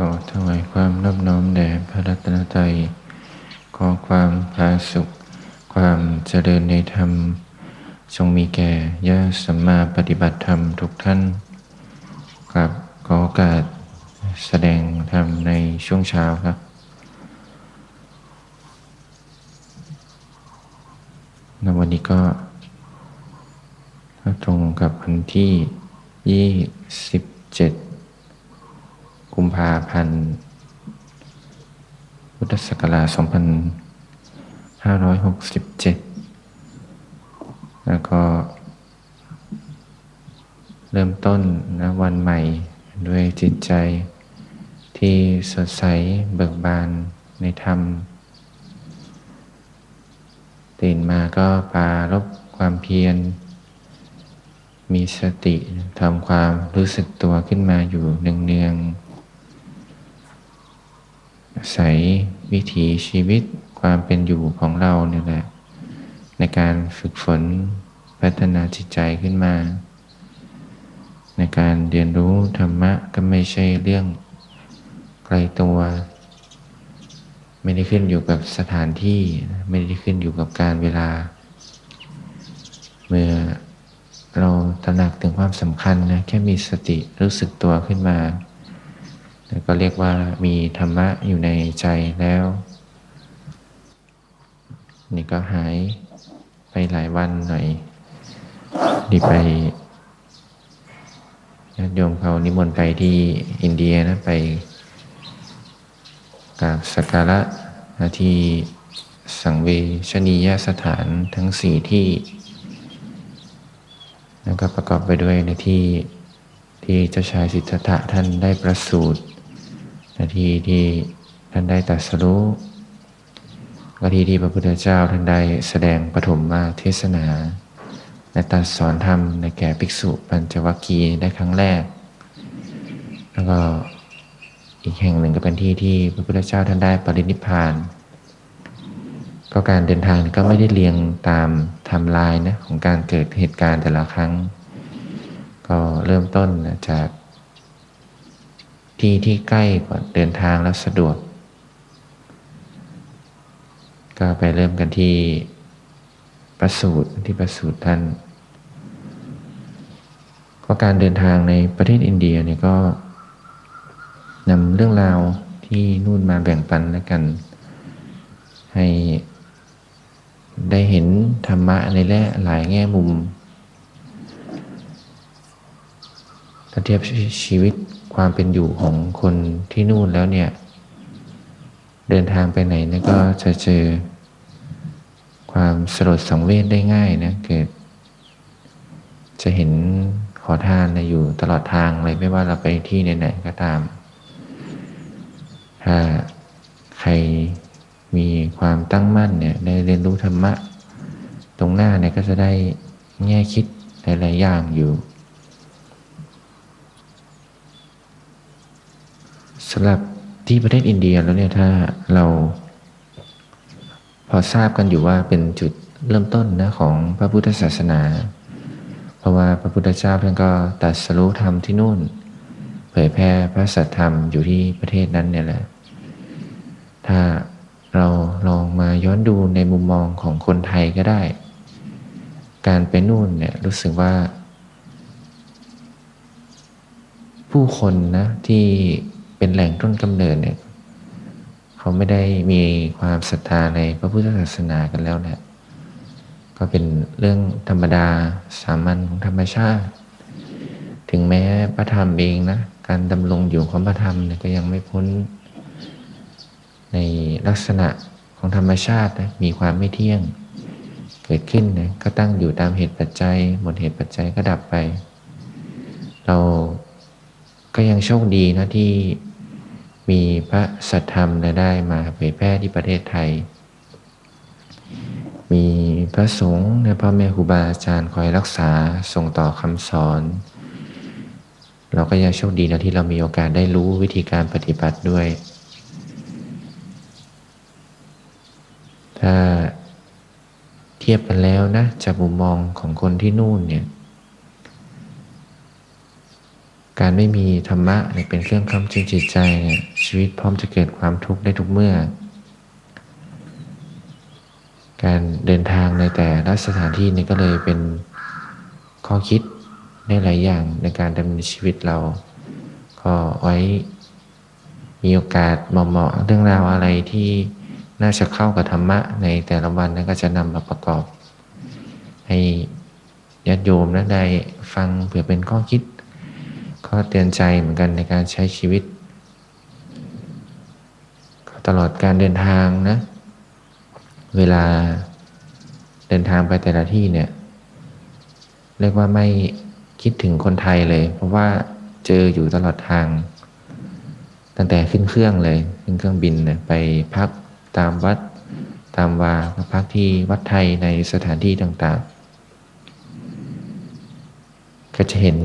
ขอถวายความนอบน้อมแด่พระรัตนตรัย ขอความพาสุข ความเจริญในธรรมจงมีแก่ญาสัมมาปฏิบัติธรรมทุกท่านครับขอโอกาสแสดงธรรมในช่วงเช้าครับในวันนี้ก็ตรงกับวันที่ 27 กุมภาพันธ์ พุทธศักราช 2567 แล้วก็ เริ่มต้นนะวันใหม่ด้วยจิตใจที่สดใสเบิกบานในธรรม ตื่นมาก็ปารบความเพียร มีสติทำความรู้สึกตัวขึ้นมาอยู่เนืองๆ ใส่วิถีชีวิตความเป็นอยู่ของเราเนี่ยแหละในการฝึกฝนพัฒนาจิตใจขึ้นมา ในการเรียนรู้ธรรมะก็ไม่ใช่เรื่องไกลตัว ไม่ได้ขึ้นอยู่กับสถานที่ไม่ได้ขึ้นอยู่กับการเวลา เมื่อเราตระหนักถึงความสำคัญนะแค่มีสติรู้สึกตัวขึ้นมา ก็เรียกว่ามีธรรมะอยู่ในใจแล้ว นี่ก็หายไปหลายวันหน่อยดีไปญาติโยมเขานิมนต์ไปที่อินเดียนะไปกราบสักการะที่สังเวชนียสถานทั้งสี่ที่ แล้วก็ประกอบไปด้วยในที่ที่เจ้าชายสิทธัตถะท่านได้ประสูติ นาทีที่ท่านได้ตรัสรู้ก็ที่ที่พระพุทธเจ้าท่านได้แสดงปฐมมาเทศนาและตรัสสอนธรรมในแก่ภิกษุปัญจวัคคีย์ได้ครั้งแรก แล้วก็อีกแห่งหนึ่งก็เป็นที่ที่พระพุทธเจ้าท่านได้ปรินิพพาน ก็การเดินทางก็ไม่ได้เรียงตามไทม์ไลน์นะของการเกิดเหตุการณ์แต่ละครั้ง ก็เริ่มต้นจาก ที่ที่ใกล้กว่าเดินทางแล้วสะดวก ก็ไปเริ่มกันที่ประสูติที่ประสูติท่านก็การเดินทางในประเทศอินเดียเนี่ยก็นำเรื่องราวที่นู่นมาแบ่งปันแล้วกัน ให้ได้เห็นธรรมะในหลายแง่มุม ถ้าเทียบชีวิตความเป็นอยู่ของคนที่นู่นแล้วเนี่ย เดินทางไปไหนนี่ก็จะเจอความสลดสังเวชได้ง่ายนะเกิด จะเห็นขอทานนะอยู่ตลอดทางเลยไม่ว่าเราไปที่ไหนๆก็ตาม ถ้าใครมีความตั้งมั่นเนี่ยได้เรียนรู้ธรรมะ ตรงหน้าเนี่ยก็จะได้แง่คิดหลายๆอย่างอยู่ สำหรับที่ประเทศอินเดียแล้วเนี่ยถ้าเรา พอทราบกันอยู่ว่าเป็นจุดเริ่มต้นนะของพระพุทธศาสนา เพราะว่าพระพุทธเจ้าท่านก็ตรัสรู้ธรรมที่นู่น เผยแพร่พระสัทธรรมอยู่ที่ประเทศนั้นเนี่ยแหละ ถ้าเราลองมาย้อนดูในมุมมองของคนไทยก็ได้ การไปนู่นเนี่ยรู้สึกว่า ผู้คนนะที่ เป็นแหล่งต้นกำเนิดเนี่ยเขาไม่ได้มีความศรัทธาในพระพุทธศาสนากันแล้วแหละก็เป็นเรื่องธรรมดาสามัญของธรรมชาติ ถึงแม้พระธรรมเองนะการดำรงอยู่ของพระธรรมเนี่ยก็ยังไม่พ้น ในลักษณะของธรรมชาตินะมีความไม่เที่ยงเกิดขึ้นนะก็ตั้งอยู่ตามเหตุปัจจัย หมดเหตุปัจจัยก็ดับไป เราก็ยังโชคดีนะที่ มีพระสัทธรรมได้มาเผยแพร่ที่ประเทศไทย มีพระสงฆ์และพ่อแม่ครูบาอาจารย์คอยรักษาส่งต่อคำสอน เราก็ยังโชคดีนะที่เรามีโอกาสได้รู้วิธีการปฏิบัติด้วย ถ้าเทียบกันแล้วนะจากมุมมองของคนที่นู่นเนี่ย การไม่มีธรรมะเนี่ยเป็นเครื่องค้ำจุนจิตใจเนี่ยชีวิตพร้อมจะเกิดความทุกข์ได้ทุกเมื่อ การเดินทางในแต่ละสถานที่นี่ก็เลยเป็นข้อคิดในหลายอย่างในการดำเนินชีวิตเรา ก็ไว้มีโอกาสเหมาะๆเรื่องราวอะไรที่น่าจะเข้ากับธรรมะในแต่ละวันนั้นก็จะนำมาประกอบ ให้ญาติโยมนะได้ฟังเผื่อเป็นข้อคิด ข้อเตือนใจเหมือนกันในการใช้ชีวิต ตลอดการเดินทางนะ เวลาเดินทางไปแต่ละที่เนี่ย เรียกว่าไม่คิดถึงคนไทยเลย เพราะว่าเจออยู่ตลอดทาง ตั้งแต่ขึ้นเครื่องเลย ขึ้นเครื่องบินเนี่ยไปพักตามวัดตามวาพักที่วัดไทยในสถานที่ต่างๆ ก็จะเห็น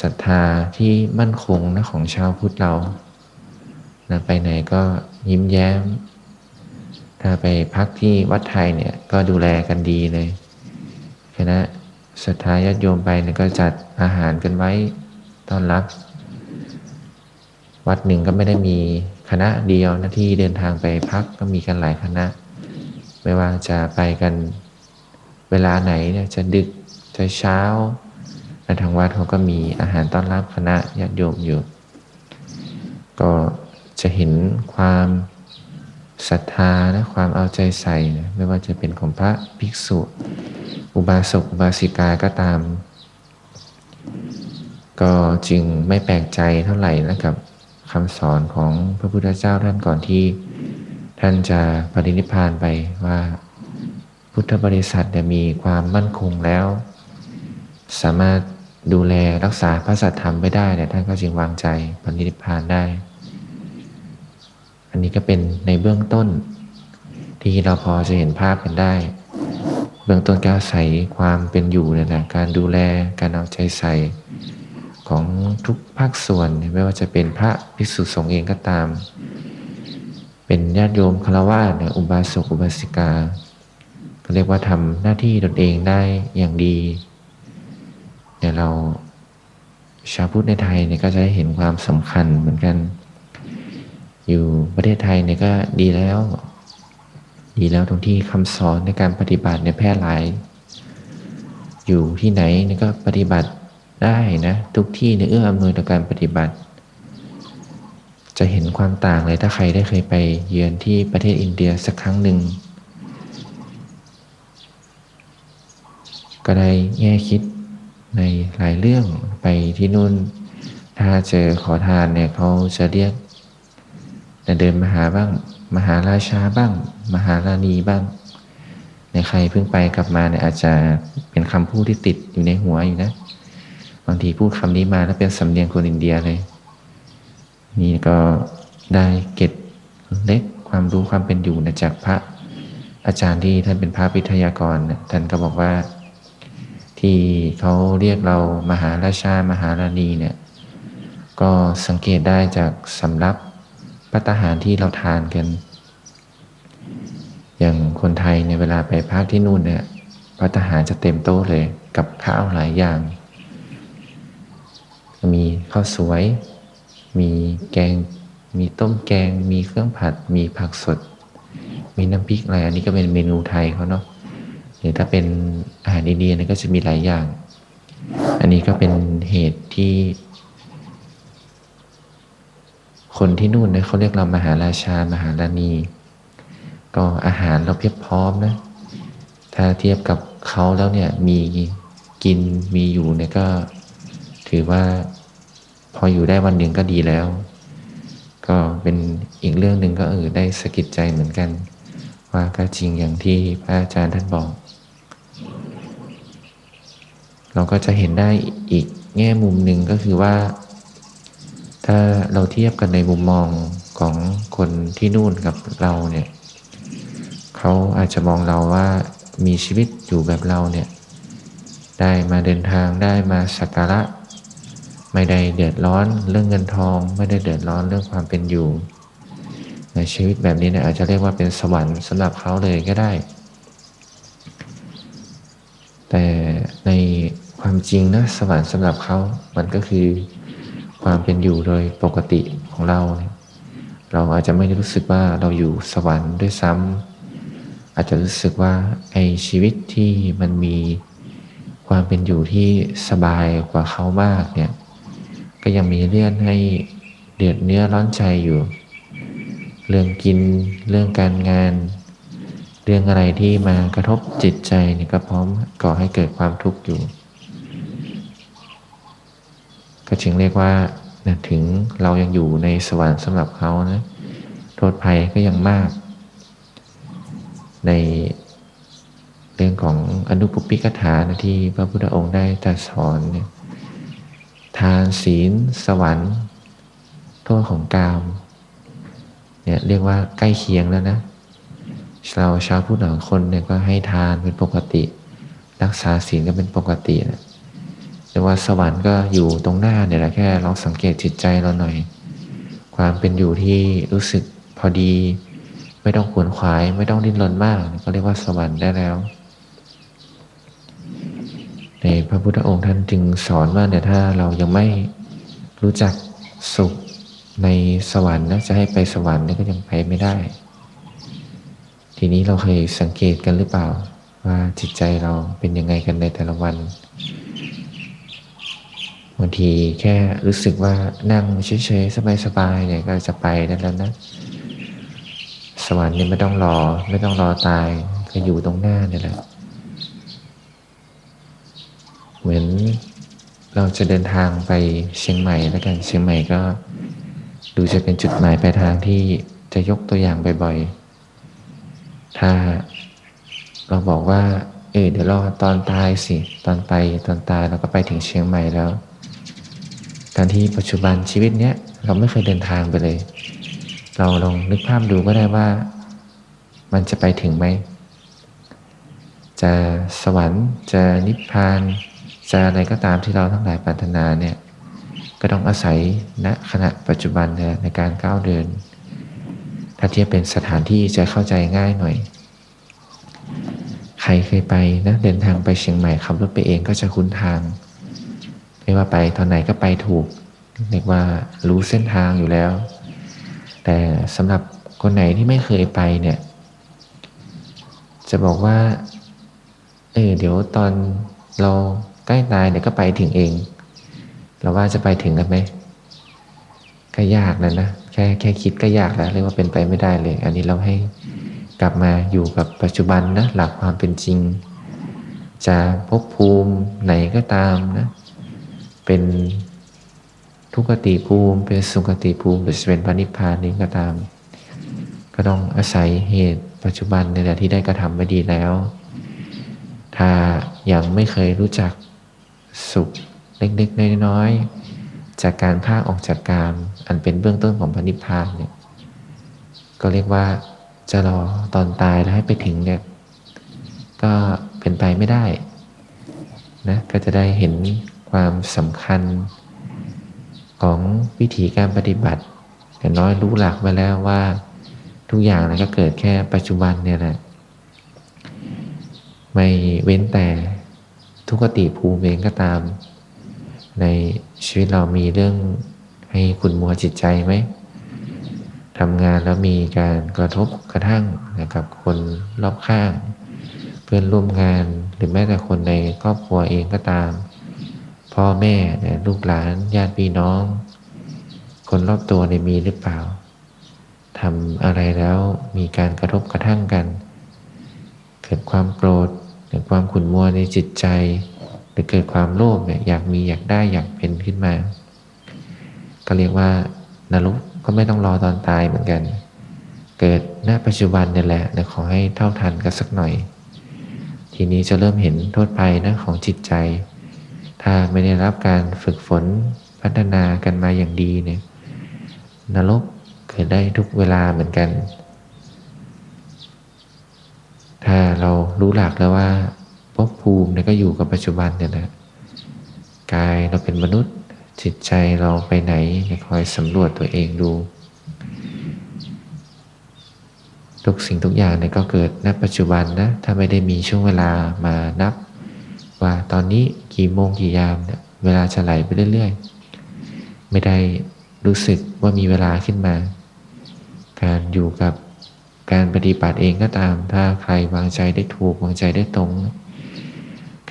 ศรัทธาที่มั่นคงนะของชาวพุทธเรานะไปไหนก็ยิ้มแย้ม ถ้าไปพักที่วัดไทยเนี่ยก็ดูแลกันดีเลยคณะศรัทธาญาติโยมไปเนี่ยก็จัดอาหารกันไว้ต้อนรับ วัดหนึ่งก็ไม่ได้มีคณะเดียวนะที่เดินทางไปพักก็มีกันหลายคณะ ไม่ว่าจะไปกันเวลาไหนเนี่ยจะดึกจะเช้า ทางวัดเขาก็มีอาหารต้อนรับคณะญาติโยมอยู่ ก็จะเห็นความศรัทธาและความเอาใจใส่นะไม่ว่าจะเป็นของพระภิกษุ อุบาสกอุบาสิกาก็ตาม ก็จึงไม่แปลกใจเท่าไหร่นะกับคำสอนของพระพุทธเจ้าท่านก่อนที่ ท่านจะปรินิพพานไปว่าพุทธบริษัทมีความมั่นคงแล้ว สามารถ ดูแลรักษาพระสัทธรรมไม่ได้เนี่ยท่านก็จึงวางใจปณิพพานได้ อันนี้ก็เป็นในเบื้องต้น ที่เราพอจะเห็นภาพกันได้ เบื้องต้นการใส่ความเป็นอยู่เนี่ยนะการดูแลการเอาใจใส่ของทุกภาคส่วนไม่ว่าจะเป็นพระภิกษุสงฆ์เองก็ตาม เป็นญาติโยมคารวะเนี่ยอุบาสกอุบาสิกา ก็เรียกว่าทำหน้าที่ตนเองได้อย่างดี เนี่ยเราชาวพุทธในไทยเนี่ยก็จะได้เห็นความสำคัญเหมือนกัน อยู่ประเทศไทยเนี่ยก็ดีแล้ว ดีแล้วตรงที่คำสอนในการปฏิบัติเนี่ยแพร่หลาย อยู่ที่ไหนเนี่ยก็ปฏิบัติได้นะทุกที่เนี่ยเอื้ออำนวยต่อการปฏิบัติ จะเห็นความต่างเลยถ้าใครได้เคยไปเยือนที่ประเทศอินเดียสักครั้งหนึ่งก็ได้แง่คิด ในหลายเรื่องไปที่นู่น ถ้าเจอขอทานเนี่ยเขาจะเรียกเดินมหาบ้าง มหาราชาบ้าง มหาราณีบ้าง ในใครเพิ่งไปกลับมาเนี่ยอาจจะเป็นคำพูดที่ติดอยู่ในหัวอยู่นะ บางทีพูดคำนี้มาแล้วเป็นสำเนียงคนอินเดียเลย นี่ก็ได้เก็บเล็กความรู้ความเป็นอยู่นะจากพระอาจารย์ที่ท่านเป็นพระพิทยากรท่านก็บอกว่า ที่เขาเรียกเรามหาราชามหาราณีเนี่ย ก็สังเกตได้จากสำรับปัตหารที่เราทานกัน อย่างคนไทยในเวลาไปพักที่นู่นเนี่ยปัตหารจะเต็มโต๊ะเลยกับข้าวหลายอย่าง มีข้าวสวย มีแกง มีต้มแกง มีเครื่องผัด มีผักสด มีน้ำพริกอะไร อันนี้ก็เป็นเมนูไทยเขาเนาะ หรือถ้าเป็นอาหารอินเดียนี่ก็จะมีหลายอย่าง อันนี้ก็เป็นเหตุที่ คนที่นู่นเนี่ยเขาเรียกเรามหาราชามหาราณี ก็อาหารเราเพียบพร้อมนะ ถ้าเทียบกับเขาแล้วเนี่ยมีกินมีอยู่เนี่ยก็ถือว่าพออยู่ได้วันหนึ่งก็ดีแล้ว ก็เป็นอีกเรื่องหนึ่งก็เออได้สะกิดใจเหมือนกัน ว่าก็จริงอย่างที่พระอาจารย์ท่านบอก เราก็จะเห็นได้อีกแง่มุมหนึ่งก็คือว่า ถ้าเราเทียบกันในมุมมองของคนที่นู่นกับเราเนี่ยเขาอาจจะมองเราว่ามีชีวิตอยู่แบบเราเนี่ย ได้มาเดินทางได้มาสักการะ ไม่ได้เดือดร้อนเรื่องเงินทอง ไม่ได้เดือดร้อนเรื่องความเป็นอยู่ ในชีวิตแบบนี้เนี่ยอาจจะเรียกว่าเป็นสวรรค์สำหรับเขาเลยก็ได้ แต่ใน ความจริงนะสวรรค์สำหรับเขา มันก็คือความเป็นอยู่โดยปกติของเรา เราอาจจะไม่ได้รู้สึกว่าเราอยู่สวรรค์ด้วยซ้ำอาจจะรู้สึกว่าไอชีวิตที่มันมีความเป็นอยู่ที่สบายกว่าเขามากเนี่ย ก็ยังมีเรื่องให้เดือดเนื้อร้อนใจอยู่ เรื่องกินเรื่องการงาน เรื่องอะไรที่มากระทบจิตใจเนี่ยก็พร้อมก่อให้เกิดความทุกข์อยู่ ก็จึงเรียกว่าถึงเรายังอยู่ในสวรรค์สำหรับเขานะโทษภัยก็ยังมาก ในเรื่องของอนุปปิกถานะที่พระพุทธองค์ได้ตรัสสอนเนี่ยทานศีลสวรรค์ โทษของกามเนี่ยเรียกว่าใกล้เคียงแล้วนะเราชาวพุทธบางคนเนี่ยก็ให้ทานเป็นปกติ รักษาศีลก็เป็นปกตินะ แต่ว่าสวรรค์ก็อยู่ตรงหน้าเนี่ยแหละแค่ลองสังเกตจิตใจเราหน่อย ความเป็นอยู่ที่รู้สึกพอดี ไม่ต้องขวนขวาย ไม่ต้องดิ้นรนมาก ก็เรียกว่าสวรรค์ได้แล้ว ในพระพุทธองค์ท่านจึงสอนว่าเนี่ยถ้าเรายังไม่รู้จักสุขในสวรรค์นะจะให้ไปสวรรค์นี่ก็ยังไปไม่ได้ ทีนี้เราเคยสังเกตกันหรือเปล่า ว่าจิตใจเราเป็นยังไงกันในแต่ละวัน บางทีแค่รู้สึกว่านั่งเฉยๆสบายๆเนี่ยก็จะไปได้แล้วนะ สวรรค์เนี่ยไม่ต้องรอ ไม่ต้องรอตายก็อยู่ตรงหน้านี่แหละ เหมือนเราจะเดินทางไปเชียงใหม่แล้วกันเชียงใหม่ก็ ดูจะเป็นจุดหมายปลายทางที่จะยกตัวอย่างบ่อยๆ ถ้าเราบอกว่า เออเดี๋ยวรอตอนตายสิ ตอนไปตอนตายเราก็ไปถึงเชียงใหม่แล้ว การที่ปัจจุบันชีวิตเนี้ยเราไม่เคยเดินทางไปเลย เราลองนึกภาพดูก็ได้ว่า มันจะไปถึงไหม จะสวรรค์จะนิพพานจะอะไรก็ตามที่เราทั้งหลายปรารถนาเนี่ยก็ต้องอาศัยณขณะปัจจุบันในการก้าวเดิน ถ้าเทียบเป็นสถานที่จะเข้าใจง่ายหน่อย ใครเคยไปนะเดินทางไปเชียงใหม่ขับรถไปเองก็จะคุ้นทาง ไม่ว่าไปตอนไหนก็ไปถูก เรียกว่ารู้เส้นทางอยู่แล้ว แต่สำหรับคนไหนที่ไม่เคยไปเนี่ย จะบอกว่า เออเดี๋ยวตอนเราใกล้ตายเดี๋ยวก็ไปถึงเอง เราว่าจะไปถึงกันไหมก็ยากแล้วนะแค่แค่คิดก็ยากแล้วเรียกว่าเป็นไปไม่ได้เลย อันนี้เราให้กลับมาอยู่กับปัจจุบันนะหลักความเป็นจริง จะพบภูมิไหนก็ตามนะ เป็นทุกติภูมิ เป็นสุขติภูมิหรือจะเป็นพระนิพพานนี้ก็ตาม ก็ต้องอาศัยเหตุปัจจุบันในแหละที่ได้กระทำไม่ดีแล้ว ถ้ายังไม่เคยรู้จักสุขเล็กๆน้อยๆจากการภาคออกจากกามอันเป็นเบื้องต้นของพระนิพพานเนี่ยก็เรียกว่าจะรอตอนตายแล้วให้ไปถึงเนี่ยก็เป็นไปไม่ได้นะก็จะได้เห็น ความสำคัญของวิธีการปฏิบัติอย่างน้อยรู้หลักไปแล้วว่าทุกอย่างนะก็เกิดแค่ปัจจุบันเนี่ยแหละไม่เว้นแต่ทุกติภูมิเองก็ตาม ในชีวิตเรามีเรื่องให้คุณมัวจิตใจไหมทำงานแล้วมีการกระทบกระทั่งนะกับคนรอบข้าง เพื่อนร่วมงานหรือแม้แต่คนในครอบครัวเองก็ตาม พ่อแม่ลูกหลานญาติพี่น้อง คนรอบตัวเนี่ยมีหรือเปล่าทำอะไรแล้วมีการกระทบกระทั่งกัน เกิดความโกรธเกิดความขุ่นมัวในจิตใจ หรือเกิดความโลภเนี่ยอยากมีอยากได้อยากเป็นขึ้นมา ก็เรียกว่านรกก็ไม่ต้องรอตอนตายเหมือนกัน เกิดณปัจจุบันนี่แหละขอให้เท่าทันกันสักหน่อย ทีนี้จะเริ่มเห็นโทษภัยนะของจิตใจ ถ้าไม่ได้รับการฝึกฝนพัฒนากันมาอย่างดีเนี่ยนรกเกิดได้ทุกเวลาเหมือนกัน ถ้าเรารู้หลักแล้วว่าภพภูมิเนี่ยก็อยู่กับปัจจุบันเนี่ยนะกายเราเป็นมนุษย์จิตใจเราไปไหนคอยสำรวจตัวเองดู ทุกสิ่งทุกอย่างเนี่ยก็เกิดณปัจจุบันนะ ถ้าไม่ได้มีช่วงเวลามานับ ว่าตอนนี้กี่โมงกี่ยามเนี่ยเวลาจะไหลไปเรื่อยๆ ไม่ได้รู้สึกว่ามีเวลาขึ้นมา การอยู่กับการปฏิบัติเองก็ตาม ถ้าใครวางใจได้ถูกวางใจได้ตรง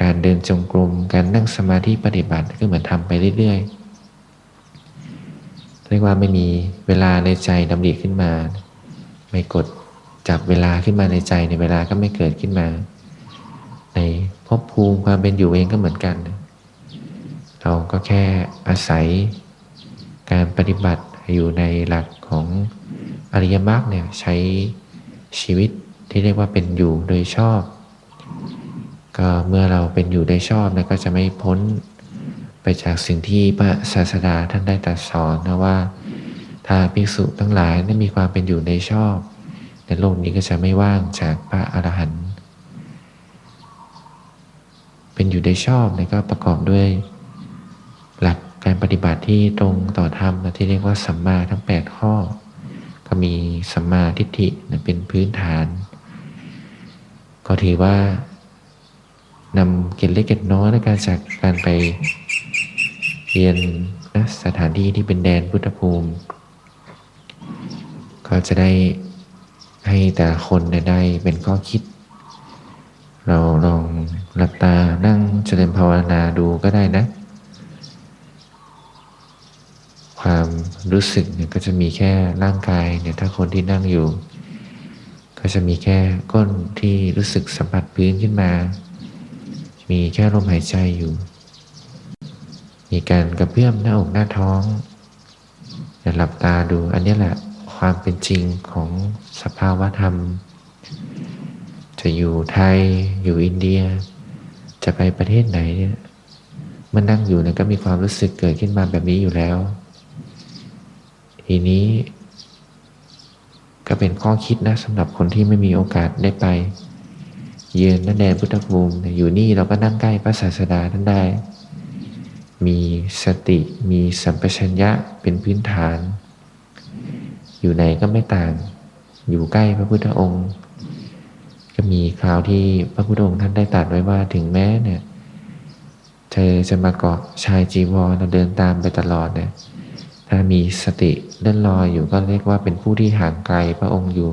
การเดินจงกรมการนั่งสมาธิปฏิบัติก็เหมือนทำไปเรื่อยๆ เรียกว่าไม่มีเวลาในใจดำริขึ้นมา ไม่กดจับเวลาขึ้นมาในใจในเวลาก็ไม่เกิดขึ้นมา ใน ภพภูมิความเป็นอยู่เองก็เหมือนกัน เราก็แค่อาศัยการปฏิบัติอยู่ในหลักของอริยมรรคเนี่ยใช้ชีวิตที่เรียกว่าเป็นอยู่โดยชอบ ก็เมื่อเราเป็นอยู่โดยชอบนะก็จะไม่พ้นไปจากสิ่งที่พระศาสดาท่านได้ตรัสสอนนะว่า ถ้าภิกษุทั้งหลายได้มีความเป็นอยู่ในชอบ ในโลกนี้ก็จะไม่ว่างจากพระอรหันต์ เป็นอยู่ในชอบนะก็ประกอบด้วย หลักการปฏิบัติที่ตรงต่อธรรมนะที่เรียกว่าสัมมาทั้ง 8 ข้อ ก็มีสัมมาทิฏฐินะเป็นพื้นฐาน ก็ถือว่านำเกล็ดเล็กเกล็ดน้อยในการจากการไปเรียนนะสถานที่ที่เป็นแดนพุทธภูมิ ก็จะได้ให้แต่คนได้เป็นข้อคิด เราลองหลับตานั่งเจริญภาวนาดูก็ได้นะ ความรู้สึกเนี่ยก็จะมีแค่ร่างกายเนี่ยถ้าคนที่นั่งอยู่ ก็จะมีแค่ก้นที่รู้สึกสัมผัสพื้นขึ้นมา มีแค่ลมหายใจอยู่ มีการกระเพื่อมหน้าอกหน้าท้องอย่าหลับตาดูอันนี้แหละความเป็นจริงของสภาวะธรรม จะอยู่ไทย อยู่อินเดีย จะไปประเทศไหนเนี่ยมันนั่งอยู่เนี่ยก็มีความรู้สึกเกิดขึ้นมาแบบนี้อยู่แล้ว ทีนี้ ก็เป็นข้อคิดนะสำหรับคนที่ไม่มีโอกาสได้ไป เยือนนั่นแดนพุทธภูมิอยู่นี่เราก็นั่งใกล้พระศาสดาท่านได้ มีสติมีสัมปชัญญะเป็นพื้นฐาน อยู่ไหนก็ไม่ต่าง อยู่ใกล้พระพุทธองค์ ก็มีคราวที่พระพุทธองค์ท่านได้ตรัสไว้ว่าถึงแม้เนี่ย เธอจะมาเกาะชายจีวรเราเดินตามไปตลอดเนี่ย ถ้ามีสติเล่นลอยอยู่ก็เรียกว่าเป็นผู้ที่ห่างไกลพระองค์อยู่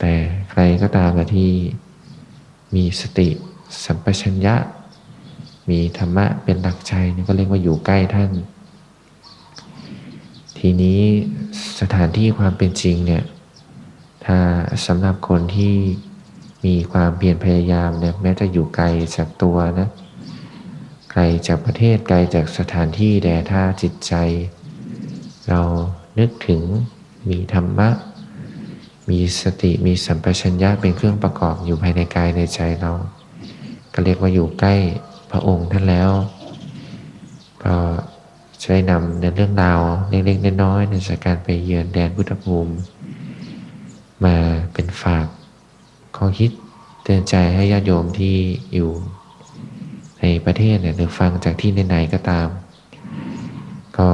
แต่ใครก็ตามที่มีสติสัมปชัญญะ มีธรรมะเป็นหลักใจนี่ก็เรียกว่าอยู่ใกล้ท่าน ทีนี้สถานที่ความเป็นจริงเนี่ย ถ้าสำหรับคนที่ มีความเพียรพยายามเนี่ยแม้จะอยู่ไกลจากตัวนะไกลจากประเทศไกลจากสถานที่แต่ถ้าจิตใจ เรานึกถึงมีธรรมะ มีสติมีสัมปชัญญะเป็นเครื่องประกอบอยู่ภายในกายในใจเรา ก็เรียกว่าอยู่ใกล้พระองค์ท่านแล้ว ก็ใช้นำในเรื่องราวเล็กๆน้อยๆในสการไปเยือนแดนพุทธภูมิ มาเป็นฝาก ข้อคิดเตือนใจให้ญาติโยมที่อยู่ในประเทศเนี่ยหรือฟังจากที่ไหนๆก็ตาม ก็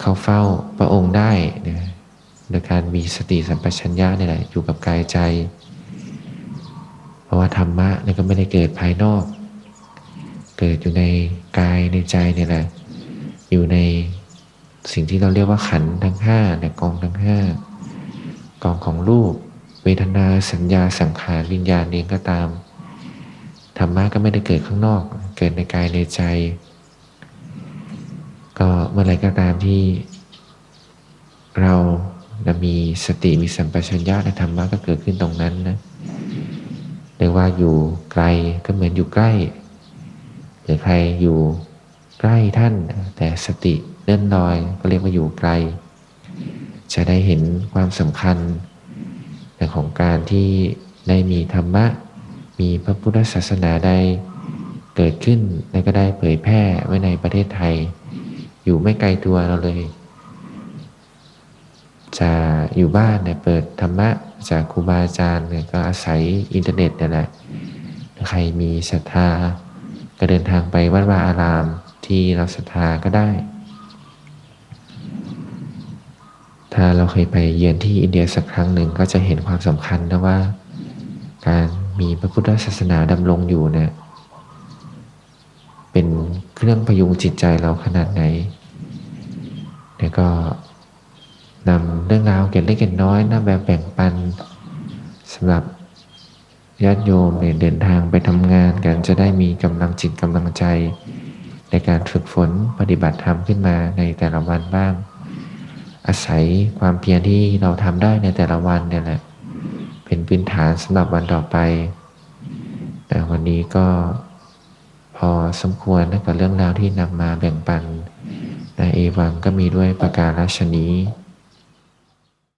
เข้าเฝ้าพระองค์ได้นะโดยการมีสติสัมปชัญญะนี่แหละอยู่กับกายใจ เพราะว่าธรรมะเนี่ยก็ไม่ได้เกิดภายนอก เกิดอยู่ในกายในใจนี่แหละ อยู่ในสิ่งที่เราเรียกว่าขันทั้งห้าเนี่ยกองทั้งห้ากองของรูป เวทนาสัญญาสังขารวิญญาณเองก็ตามธรรมะก็ไม่ได้เกิดข้างนอก เกิดในกายในใจ ก็เมื่อไรก็ตามที่ เราจะมีสติมีสัมปชัญญะในธรรมะก็เกิดขึ้นตรงนั้นนะเรียกว่าอยู่ไกลก็เหมือนอยู่ใกล้ หรือใครอยู่ใกล้ท่าน แต่สติเลื่อนลอยก็เรียกว่าอยู่ไกล จะได้เห็นความสำคัญ ของการที่ได้มีธรรมะ มีพระพุทธศาสนาได้เกิดขึ้นและก็ได้เผยแพร่ไว้ในประเทศไทย อยู่ไม่ไกลตัวเราเลย จะอยู่บ้านเนี่ยเปิดธรรมะจากครูบาอาจารย์เนี่ยก็อาศัยอินเทอร์เน็ตเนี่ยแหละใครมีศรัทธาก็เดินทางไปวัดวาอารามที่เราศรัทธาก็ได้ ถ้าเราเคยไปเยือนที่อินเดียสักครั้งหนึ่งก็จะเห็นความสำคัญนะว่า การมีพระพุทธศาสนาดำรงอยู่เนี่ยเป็นเครื่องพยุงจิตใจเราขนาดไหน แล้วก็นำเรื่องราวเก็บเล็กเก็บน้อยนะแบบแบ่งปันสำหรับญาติโยมเนี่ยเดินทางไปทำงานกันจะได้มีกำลังจิตกำลังใจ ในการฝึกฝนปฏิบัติธรรมขึ้นมาในแต่ละวันบ้าง อาศัยความเพียรที่เราทำได้ในแต่ละวันเนี่ยแหละ เป็นพื้นฐานสำหรับวันต่อไป แต่วันนี้ก็พอสมควรกับเรื่องราวที่นำมาแบ่งปันในเอวังก็มีด้วยประการราชนี้